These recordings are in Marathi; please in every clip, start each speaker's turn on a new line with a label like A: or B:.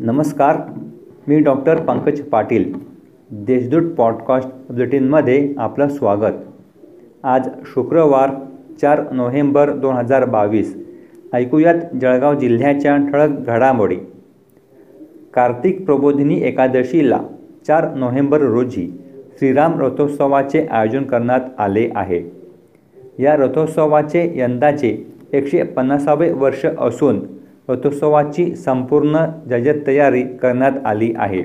A: नमस्कार मी डॉक्टर पंकज पाटील देशदूत पॉडकास्ट बुलेटिनमध्ये आपलं स्वागत. आज शुक्रवार चार नोव्हेंबर दोन हजार बावीस ऐकूयात जळगाव जिल्ह्याच्या ठळक घडामोडी. कार्तिक प्रबोधिनी एकादशीला चार नोव्हेंबर रोजी श्रीराम रथोत्सवाचे आयोजन करण्यात आले आहे. या रथोत्सवाचे यंदाचे एकशे पन्नासावे वर्ष असून रथोत्सवाची संपूर्ण जजत तयारी करण्यात आली आहे.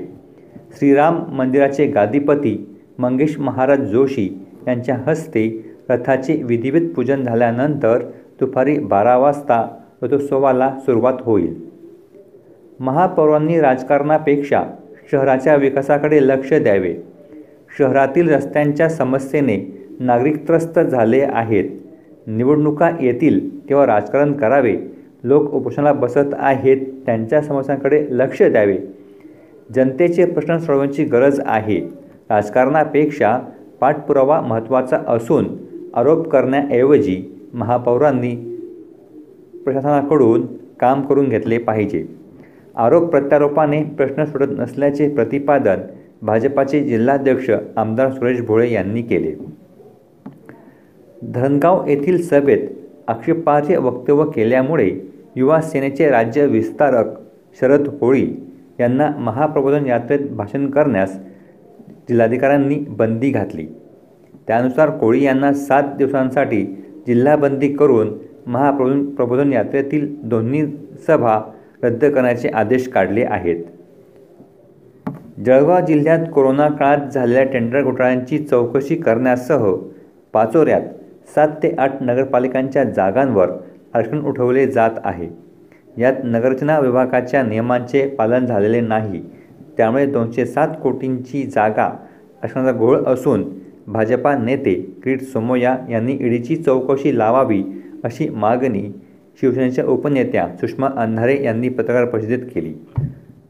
A: श्रीराम मंदिराचे गादीपती मंगेश महाराज जोशी यांच्या हस्ते रथाचे विधिवत पूजन झाल्यानंतर दुपारी बारा वाजता रथोत्सवाला सुरुवात होईल. महापौरांनी राजकारणापेक्षा शहराच्या विकासाकडे लक्ष द्यावे. शहरातील रस्त्यांच्या समस्येने नागरिक त्रस्त झाले आहेत. निवडणुका येतील तेव्हा राजकारण करावे. लोक उपोषणाला बसत आहेत त्यांच्या समस्यांकडे लक्ष द्यावे. जनतेचे प्रश्न सोडवण्याची गरज आहे. राजकारणापेक्षा पाठपुरावा महत्त्वाचा असून आरोप करण्याऐवजी महापौरांनी प्रशासनाकडून काम करून घेतले पाहिजे. आरोप प्रत्यारोपाने प्रश्न सुटत नसल्याचे प्रतिपादन भाजपाचे जिल्हाध्यक्ष आमदार सुरेश भोळे यांनी केले. धनगाव येथील सभेत आक्षेपार्ह वक्तव्य केल्यामुळे युवा सेनेचे राज्य विस्तारक शरद होळी यांना महाप्रबोधन यात्रेत भाषण करण्यास जिल्हाधिकाऱ्यांनी बंदी घातली. त्यानुसार कोळी यांना सात दिवसांसाठी जिल्हाबंदी करून महाप्रबोधन प्रबोधन यात्रेतील दोन्ही सभा रद्द करण्याचे आदेश काढले आहेत. जळगाव जिल्ह्यात कोरोना काळात झालेल्या टेंडर घोटाळ्यांची चौकशी करण्यासह पाचोऱ्यात सात ते आठ नगरपालिकांच्या जागांवर आरक्षण उठवले जात आहे. यात नगरचना विभागाच्या नियमांचे पालन झालेले नाही. त्यामुळे दोनशे सात कोटींची जागा आरक्षणाचा घोळ असून भाजपा नेते किरीट सोमय्या यांनी ईडीची चौकशी लावावी अशी मागणी शिवसेनेच्या उपनेत्या सुषमा अंधारे यांनी पत्रकार परिषदेत केली.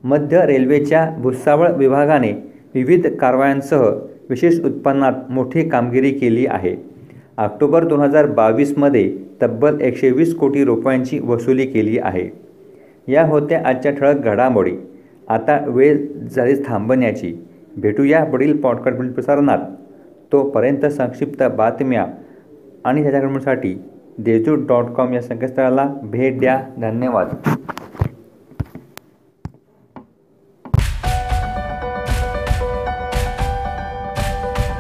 A: मध्य रेल्वेच्या भुसावळ विभागाने विविध कारवायांसह विशेष उत्पन्नात मोठी कामगिरी केली आहे. ऑक्टोबर दोन हजार बावीसमध्ये तब्बल एकशे वीस कोटी रुपयांची वसुली केली आहे. या होत्या आजच्या ठळक घडामोडी. आता वेळ झाली थांबण्याची. भेटूया पुढील पॉडकास्ट प्रसारणात. तोपर्यंत संक्षिप्त बातम्या आणि त्याच्याकडूनसाठी देजू डॉट कॉम या संकेतस्थळाला भेट द्या. धन्यवाद.